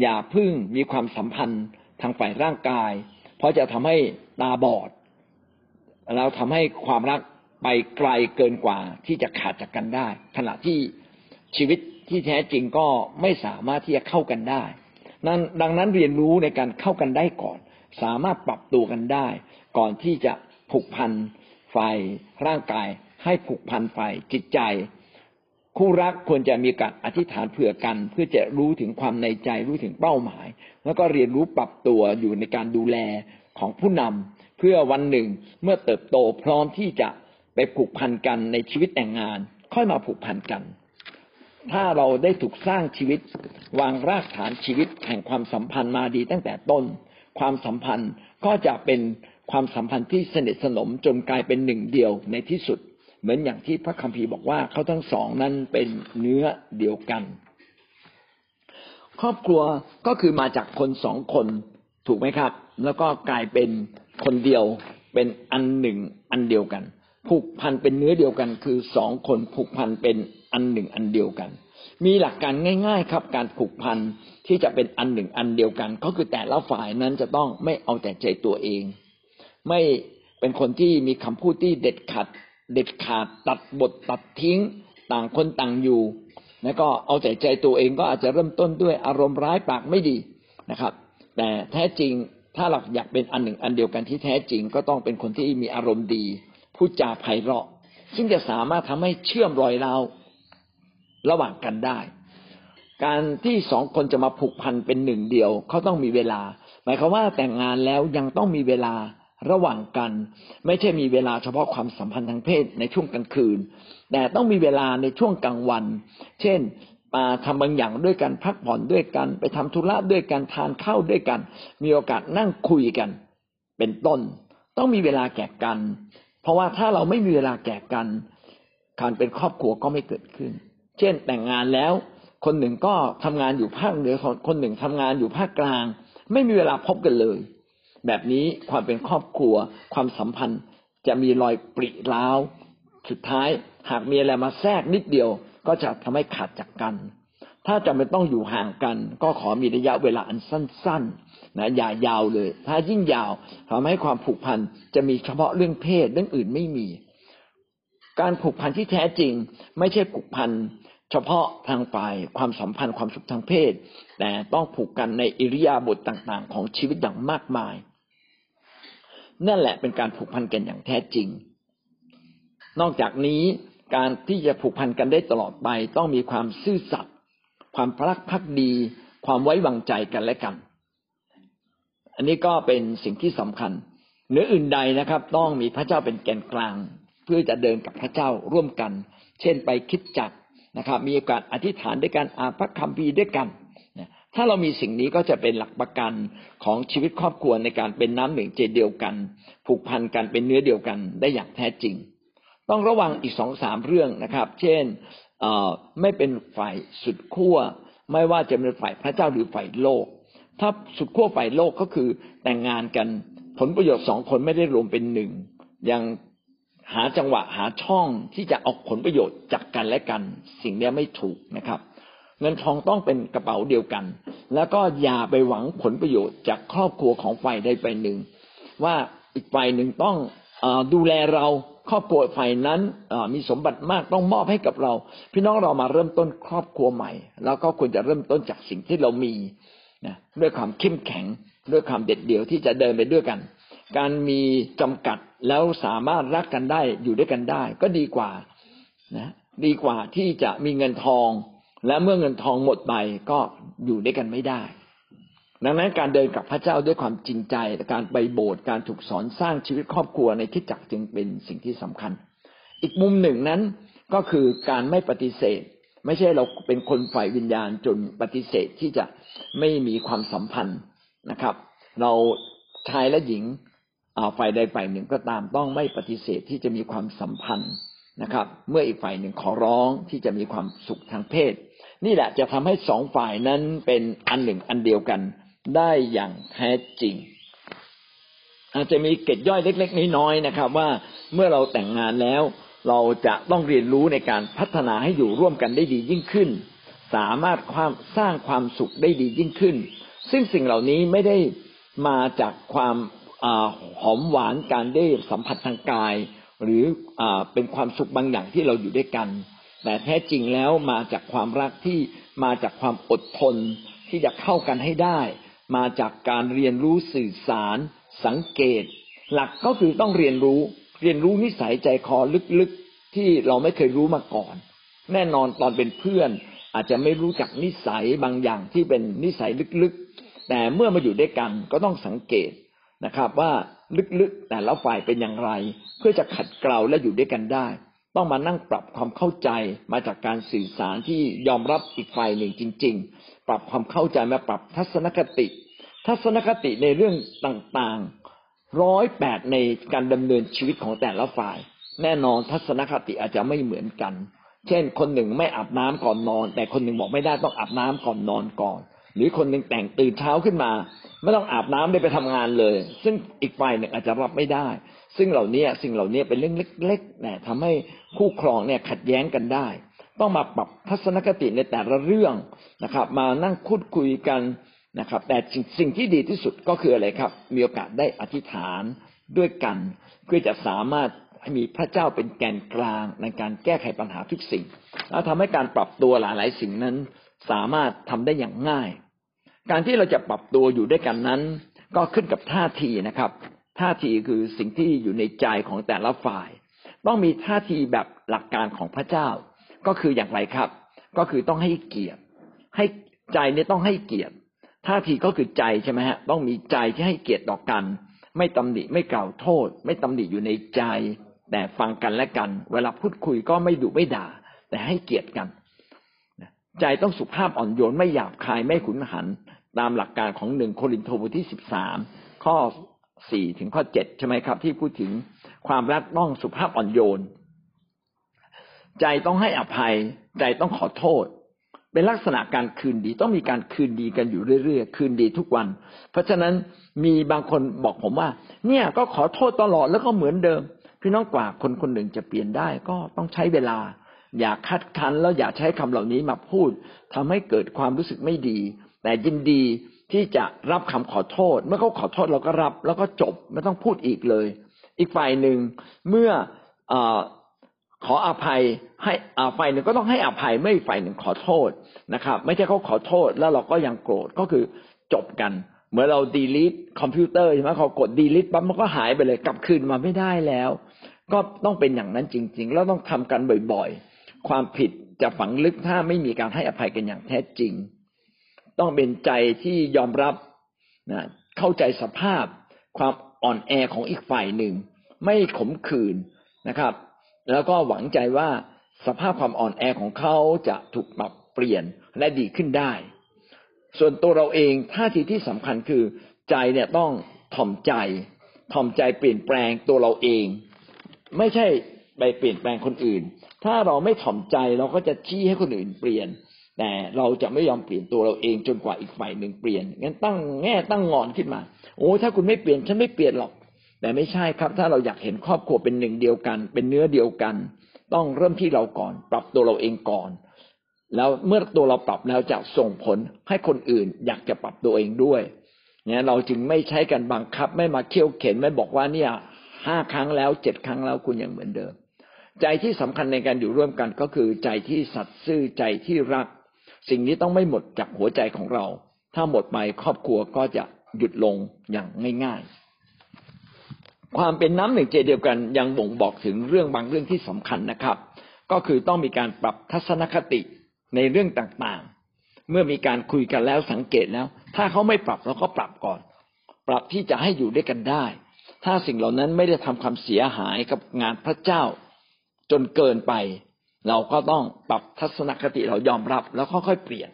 อย่าพึ่งมีความสัมพันธ์ ทางฝ่ายร่างกาย เพราะจะทำให้ตาบอด แล้วทำให้ความรักไปไกลเกินกว่าที่จะขาดจากกันได้ ขณะที่ชีวิตที่แท้จริงก็ไม่สามารถที่จะเข้ากันได้นั้นดังนั้นเรียนรู้ในการเข้ากันได้ก่อน สามารถปรับตัวกันได้ ก่อนที่จะผูกพันฝ่ายร่างกาย ให้ผูกพันฝ่ายจิตใจ คู่รักควรจะมีการอธิษฐานเผื่อกัน เพื่อจะรู้ถึงความในใจรู้ถึงเป้าหมาย แล้วก็เรียนรู้ปรับตัวอยู่ในการดูแลของผู้นำเพื่อวันหนึ่งเมื่อเติบโตพร้อมที่จะไปผูกพันกันในชีวิตแต่งงาน ค่อยมาผูกพันกัน ถ้าเราได้ถูกสร้างชีวิต วางรากฐานชีวิตแห่งความสัมพันธ์มาดีตั้งแต่ต้น ความสัมพันธ์ก็จะเป็นความสัมพันธ์ที่สนิทสนมจนกลายเป็นหนึ่งเดียวในที่สุด เหมือนอย่างที่พระคัมภีร์บอกว่าเขาทั้งสองนั้นเป็นเนื้อเดียวกัน ครอบครัวก็คือมาจากคนสองคนถูกไหมครับ แล้วก็กลายเป็นคนเดียวเป็นอันหนึ่งอันเดียวกัน ผูกพันเป็นเนื้อเดียวกัน คือสองคนผูกพันเป็นอันหนึ่งอันเดียวกัน มีหลักการง่าย ๆ ครับ การผูกพันที่จะเป็นอันหนึ่งอันเดียวกัน ก็คือแต่ละฝ่ายนั้นจะต้องไม่เอาแต่ใจตัวเอง ไม่เป็นคนที่มีคำพูดที่เด็ดขาด เด็ดขาดตัดบทตัดทิ้งต่างคนต่างอยู่ แล้วก็เอาแต่ใจตัวเองก็อาจจะเริ่มต้นด้วยอารมณ์ร้ายปากไม่ดีนะครับ แต่แท้จริงถ้าเราอยากเป็นอันหนึ่งอันเดียวกันที่แท้จริงก็ต้องเป็นคนที่มีอารมณ์ดีพูดจาไพเราะ ซึ่งจะสามารถทำให้เชื่อมรอยเราระหว่างกันได้ การที่สองคนจะมาผูกพันเป็นหนึ่งเดียวเขาต้องมีเวลา หมายความว่าแต่งงานแล้วยังต้องมีเวลา ระหว่างกัน ไม่ใช่มีเวลาเฉพาะความสัมพันธ์ทางเพศในช่วงกลางคืน แต่ต้องมีเวลาในช่วงกลางวัน เช่นมาทำบางอย่างด้วยกันพักผ่อนด้วยกัน ไปทำธุระด้วยกันทานข้าวด้วยกัน มีโอกาสนั่งคุยกัน เป็นต้น ต้องมีเวลาแก่กัน เพราะว่าถ้าเราไม่มีเวลาแก่กันการเป็นครอบครัวก็ไม่เกิดขึ้น เช่นแต่งงานแล้ว คนหนึ่งก็ทำงานอยู่ภาคเหนือคนหนึ่งทำงานอยู่ภาคกลาง ไม่มีเวลาพบกันเลย แบบนี้ความเป็นครอบครัวความสัมพันธ์ จะมีรอยปริร้าวสุดท้ายหากมีอะไรมาแทรกนิดเดียว ก็จะทำให้ขาดจากกัน ถ้าจำเป็นต้องอยู่ห่างกัน ก็ขอมีระยะเวลาอันสั้นๆนะอย่ายาวเลย ถ้ายิ่งยาวทำให้ความผูกพันจะมีเฉพาะเรื่องเพศเรื่องอื่นไม่มี การผูกพันที่แท้จริง ไม่ใช่ผูกพันเฉพาะทางฝ่ายความสัมพันธ์ความสุขทางเพศ แต่ต้องผูกกันในอิริยาบถต่างๆ ของชีวิตอย่างมากมาย นั่นแหละเป็นการผูกพันกันอย่างแท้จริง นอกจากนี้การที่จะผูกพันกันได้ตลอดไป ต้องมีความซื่อสัตย์ความพรักพักดี ความไว้วางใจกันและกัน อันนี้ก็เป็นสิ่งที่สำคัญเหนืออื่นใดนะครับ ต้องมีพระเจ้าเป็นแกนกลาง เพื่อจะเดินกับพระเจ้าร่วมกัน เช่นไปคิดจักนะครับ มีโอกาสอธิษฐานด้วยกันอ่านพระคัมภีร์ด้วยกัน ถ้าเรามีสิ่งนี้ก็จะเป็นหลักประกันของชีวิตครอบครัวในการเป็นน้ำหนึ่งใจเดียวกัน ผูกพันกันเป็นเนื้อเดียวกันได้อย่างแท้จริง ต้องระวังอีกสองสามเรื่องนะครับ เช่นไม่เป็นฝ่ายสุดขั้วไม่ว่าจะเป็นฝ่ายพระเจ้าหรือฝ่ายโลก ถ้าสุดขั้วฝ่ายโลกก็คือแต่งงานกันผลประโยชน์สองคนไม่ได้รวมเป็นหนึ่งยังหาจังหวะหาช่องที่จะออกผลประโยชน์จากกันและกัน สิ่งนี้ไม่ถูกนะครับ เงินทองต้องเป็นกระเป๋าเดียวกัน แล้วก็อย่าไปหวังผลประโยชน์จากครอบครัวของฝ่ายใดฝ่ายหนึ่ง ว่าอีกฝ่ายหนึ่งต้องอดูแลเราครอบครัวฝ่ายนั้นมีสมบัติมากต้องมอบให้กับเรา พี่น้องเรามาเริ่มต้นครอบครัวใหม่ แล้วก็ควรจะเริ่มต้นจากสิ่งที่เรามีนะด้วยความเข้มแข็ง ด้วยความเด็ดเดี่ยวที่จะเดินไปด้วยกัน การมีจำกัดแล้วสามารถรักกันได้อยู่ด้วยกันได้ ก็ดีกว่านะดีกว่าที่จะมีเงินทอง และเมื่อเงินทองหมดไปก็อยู่ด้วยกันไม่ได้ ดังนั้นการเดินกับพระเจ้าด้วยความจริงใจ การไปโบสถ์การถูกสอนสร้างชีวิตครอบครัวในคิดจักจึงเป็นสิ่งที่สำคัญ อีกมุมหนึ่งนั้นก็คือการไม่ปฏิเสธ ไม่ใช่เราเป็นคนฝ่ายวิญญาณจนปฏิเสธที่จะไม่มีความสัมพันธ์นะครับ เราชายและหญิงฝ่ายใดฝ่ายหนึ่งก็ตามต้องไม่ปฏิเสธที่จะมีความสัมพันธ์นะครับ เมื่ออีกฝ่ายหนึ่งขอร้องที่จะมีความสุขทางเพศ นี่แหละจะทำให้สองฝ่ายนั้นเป็นอันหนึ่งอันเดียวกันได้อย่างแท้จริง อาจจะมีเกร็ดย่อยเล็ก ๆ น้อยๆนะครับ ว่าเมื่อเราแต่งงานแล้ว เราจะต้องเรียนรู้ในการพัฒนาให้อยู่ร่วมกันได้ดียิ่งขึ้น สามารถความสร้างความสุขได้ดียิ่งขึ้น ซึ่งสิ่งเหล่านี้ไม่ได้มาจากความหอมหวานการได้สัมผัสทางกาย หรืออเป็นความสุขบางอย่างที่เราอยู่ด้วยกัน แต่แท้จริงแล้วมาจากความรักที่มาจากความอดทนที่จะเข้ากันให้ได้ มาจากการเรียนรู้สื่อสาร สังเกต หลักก็คือต้องเรียนรู้ เรียนรู้นิสัยใจคอลึกๆที่เราไม่เคยรู้มาก่อน แน่นอนตอนเป็นเพื่อน อาจจะไม่รู้จักนิสัยบางอย่างที่เป็นนิสัยลึกๆ แต่เมื่อมาอยู่ด้วยกันก็ต้องสังเกตนะครับว่าลึกๆแต่ละฝ่ายเป็นอย่างไร เพื่อจะขัดเกลาและอยู่ด้วยกันได้ ต้องมานั่งปรับความเข้าใจมาจากการสื่อสารที่ยอมรับอีกฝ่ายหนึ่งจริง ๆ ปรับความเข้าใจมาปรับทัศนคติ ทัศนคติในเรื่องต่างๆร้อยแปดในการดำเนินชีวิตของแต่ละฝ่าย แน่นอนทัศนคติอาจจะไม่เหมือนกัน เช่น คนหนึ่งไม่อาบน้ำก่อนนอน แต่คนหนึ่งบอกไม่ได้ต้องอาบน้ำก่อนนอนก่อน หรือคนหนึ่งแต่งตื่นเช้าขึ้นมา ไม่ต้องอาบน้ำได้ไปทำงานเลย ซึ่งอีกฝ่ายหนึ่งอาจจะรับไม่ได้ ซึ่งเหล่านี้สิ่งเหล่านี้เป็นเรื่องเล็กๆนะทำให้คู่ครองเนี่ยขัดแย้งกันได้ ต้องมาปรับทัศนคติในแต่ละเรื่องนะครับ มานั่งพูดคุยกันนะครับ แต่สิ่งที่ดีที่สุดก็คืออะไรครับ มีโอกาสได้อธิษฐานด้วยกันเพื่อจะสามารถมีพระเจ้าเป็นแกนกลางในการแก้ไขปัญหาทุกสิ่ง แล้วทำให้การปรับตัวหลาย ๆ สิ่งนั้นสามารถทำได้อย่างง่าย การที่เราจะปรับตัวอยู่ด้วยกันนั้น ก็ขึ้นกับท่าทีนะครับ ท่าทีคือสิ่งที่อยู่ในใจของแต่ละฝ่าย ต้องมีท่าทีแบบหลักการของพระเจ้า ก็คืออย่างไรครับ ก็คือต้องให้เกียรติ ให้ใจเนี่ยต้องให้เกียรติ ท่าทีก็คือใจใช่ไหมฮะต้องมีใจที่ให้เกียรติต่อกัน ไม่ตำหนิไม่กล่าวโทษ ไม่ตำหนิอยู่ในใจ แต่ฟังกันและกัน เวลาพูดคุยก็ไม่ดุไม่ด่า แต่ให้เกียรติกันใจต้องสุภาพอ่อนโยนไม่หยาบคายไม่ขุนหัน ตามหลักการของหนึ่งโครินธ์บทที่สิบสามข้อ สี่ถึงข้อเจ็ดใช่ไหมครับ ที่พูดถึงความรักต้องสุภาพอ่อนโยน ใจต้องให้อภัย ใจต้องขอโทษ เป็นลักษณะการคืนดี ต้องมีการคืนดีกันอยู่เรื่อยๆ คืนดีทุกวัน เพราะฉะนั้นมีบางคนบอกผมว่า เนี่ยก็ขอโทษตลอดแล้วก็เหมือนเดิม พี่น้องกว่าคนคนหนึ่งจะเปลี่ยนได้ก็ต้องใช้เวลา อย่าคัดคันแล้วอย่าใช้คำเหล่านี้มาพูดทำให้เกิดความรู้สึกไม่ดี แต่ยินดี ที่จะรับคำขอโทษ เมื่อเขาขอโทษเราก็รับ แล้วก็จบไม่ต้องพูดอีกเลย อีกฝ่ายหนึ่งเมื่ออขออภัยให้ฝ่ายหนึ่งก็ต้องให้อภัยไม่ฝ่ายหนึ่งขอโทษนะครับ ไม่ใช่เขาขอโทษแล้วเราก็ยังโกรธก็คือจบกัน เหมือนเราดีลิทคอมพิวเตอร์ใช่ไหมเขากดดีลิทปั๊บมันก็หายไปเลยกลับคืนมาไม่ได้แล้ว ก็ต้องเป็นอย่างนั้นจริง ๆ แล้วต้องทำกันบ่อยๆ ความผิดจะฝังลึกถ้าไม่มีการให้อภัยกันอย่างแท้จริง ต้องเป็นใจที่ยอมรับนะเข้าใจสภาพความอ่อนแอของอีกฝ่ายหนึ่ง ไม่ขมขื่นนะครับ แล้วก็หวังใจว่าสภาพความอ่อนแอของเขาจะถูกปรับเปลี่ยนและดีขึ้นได้ ส่วนตัวเราเองท่าทีที่สำคัญคือใจเนี่ยต้องถ่อมใจถ่อมใจเปลี่ยนแปลงตัวเราเอง ไม่ใช่ไปเปลี่ยนแปลงคนอื่น ถ้าเราไม่ถ่อมใจเราก็จะชี้ให้คนอื่นเปลี่ยน แต่เราจะไม่ยอมเปลี่ยนตัวเราเองจนกว่าอีกฝ่ายหนึ่งเปลี่ยนงั้นตั้งแง่ตั้งงอนขึ้นมา โอ้ถ้าคุณไม่เปลี่ยนฉันไม่เปลี่ยนหรอก แต่ไม่ใช่ครับ ถ้าเราอยากเห็นครอบครัวเป็นหนึ่งเดียวกัน เป็นเนื้อเดียวกัน ต้องเริ่มที่เราก่อน ปรับตัวเราเองก่อน แล้วเมื่อตัวเราปรับแล้วจะส่งผลให้คนอื่น อยากจะปรับตัวเองด้วยเนี่ยเราจึงไม่ใช้กันบังคับ ไม่มาเคี่ยวเข็นไม่บอกว่าเนี่ยห้าครั้งแล้วเจ็ดครั้งแล้วคุณยังเหมือนเดิม ใจที่สำคัญในการอยู่ร่วมกันก็คือใจที่สัตย์ซื่อใจที่รัก สิ่งนี้ต้องไม่หมดจากหัวใจของเรา ถ้าหมดไปครอบครัวก็จะหยุดลงอย่างง่าย ๆ ความเป็นน้ำหนึ่งใจเดียวกันยังบ่งบอกถึงเรื่องบางเรื่องที่สำคัญนะครับ ก็คือต้องมีการปรับทัศนคติในเรื่องต่างๆ เมื่อมีการคุยกันแล้วสังเกตแล้ว ถ้าเขาไม่ปรับเราก็ปรับก่อน ปรับที่จะให้อยู่ด้วยกันได้ ถ้าสิ่งเหล่านั้นไม่ได้ทำความเสียหายกับงานพระเจ้า จนเกินไป เราก็ต้องปรับทัศนคติเรายอมรับ แล้วค่อยๆเปลี่ยน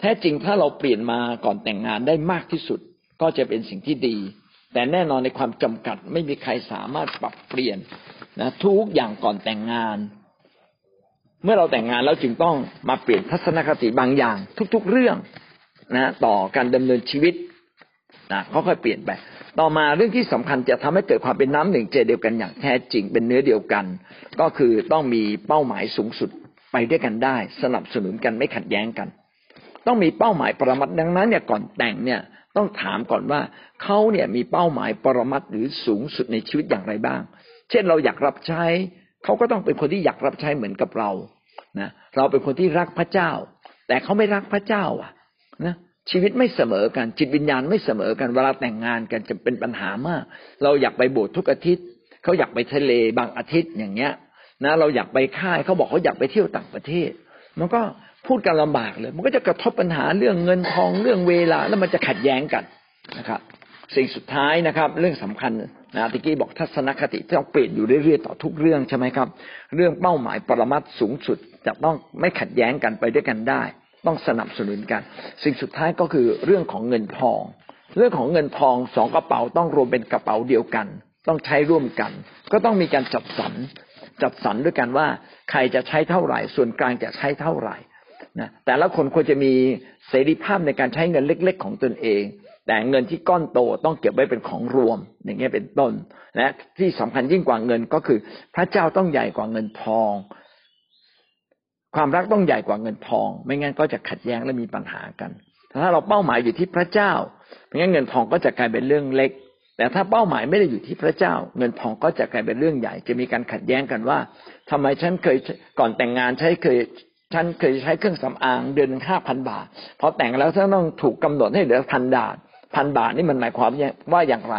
แท้จริงถ้าเราเปลี่ยนมาก่อนแต่งงานได้มากที่สุด ก็จะเป็นสิ่งที่ดี แต่แน่นอนในความจำกัด ไม่มีใครสามารถปรับเปลี่ยนนะทุกอย่างก่อนแต่งงาน เมื่อเราแต่งงานแล้วจึงต้องมาเปลี่ยนทัศนคติบางอย่าง ทุก ๆ เรื่องนะต่อการดำเนินชีวิต นะค่อยๆเปลี่ยนไป ต่อมาเรื่องที่สำคัญจะทำให้เกิดความเป็นน้ำหนึ่งใจเดียวกันอย่างแท้จริงเป็นเนื้อเดียวกัน ก็คือต้องมีเป้าหมายสูงสุดไปด้วยกันได้ สนับสนุนกันไม่ขัดแย้งกัน ต้องมีเป้าหมายปรมัตถ์ดังนั้นเนี่ยก่อนแต่งเนี่ยต้องถามก่อนว่าเขาเนี่ยมีเป้าหมายปรมัตถ์หรือสูงสุดในชีวิตอย่างไรบ้าง เช่นเราอยากรับใช้เขาก็ต้องเป็นคนที่อยากรับใช้เหมือนกับเรานะเราเป็นคนที่รักพระเจ้า แต่เขาไม่รักพระเจ้าอะนะ ชีวิตไม่เสมอกัน จิตวิญญาณไม่เสมอกันเวลาแต่งงานกันจะเป็นปัญหามาก เราอยากไปโบสถ์ทุกอาทิตย์เขาอยากไปทะเลบางอาทิตย์อย่างเงี้ย นะ เราอยากไปค่ายเขาบอกเขาอยากไปเที่ยวต่างประเทศ มันก็พูดกันลำบากเลย มันก็จะกระทบปัญหาเรื่องเงินทองเรื่องเวลาแล้วมันจะขัดแย้งกันนะครับสิ่งสุดท้ายนะครับ เรื่องสำคัญนะติกี้บอกทัศนคติต้องเปลี่ยนอยู่เรื่อยๆต่อทุกเรื่องใช่ไหมครับ เรื่องเป้าหมายปรมัตสูงสุดจะต้องไม่ขัดแย้งกันไปด้วยกันได้ ต้องสนับสนุนกัน สิ่งสุดท้ายก็คือเรื่องของเงินทอง เรื่องของเงินทองสองกระเป๋าต้องรวมเป็นกระเป๋าเดียวกัน ต้องใช้ร่วมกัน ก็ต้องมีการจัดสรรจัดสรรด้วยกันว่า ใครจะใช้เท่าไหร่ ส่วนกลางจะใช้เท่าไหร่นะแต่ละคนควรจะมีเสรีภาพในการใช้เงินเล็ก ๆ ของตนเอง แต่เงินที่ก้อนโตต้องเก็บไว้เป็นของรวม อย่างเงี้ยเป็นต้น และที่สำคัญยิ่งกว่าเงินก็คือ พระเจ้าต้องใหญ่กว่าเงินทอง ความรักต้องใหญ่กว่าเงินทอง ไม่งั้นก็จะขัดแย้งและมีปัญหากัน ถ้าเราเป้าหมายอยู่ที่พระเจ้าไม่งั้นเงินทองก็จะกลายเป็นเรื่องเล็ก แต่ถ้าเป้าหมายไม่ได้อยู่ที่พระเจ้า เงินทองก็จะกลายเป็นเรื่องใหญ่ จะมีการขัดแย้งกันว่าทำไมฉันเคยก่อนแต่งงานใช้เคยฉันเคยใช้เครื่องสำอางเดือนห้าพันบาทพอแต่งแล้วฉันต้องถูกกำหนดให้เหลือพันบาทพันบาทนี่มันหมายความว่าอย่างไร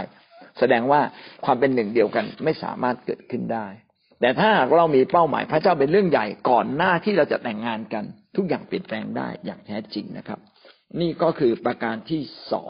แสดงว่าความเป็นหนึ่งเดียวกันไม่สามารถเกิดขึ้นได้ แต่ถ้าเรามีเป้าหมายพระเจ้าเป็นเรื่องใหญ่ก่อนหน้าที่เราจะแต่งงานกัน ทุกอย่างเปลี่ยนแปลงได้อย่างแท้จริงนะครับ นี่ก็คือประการที่สอง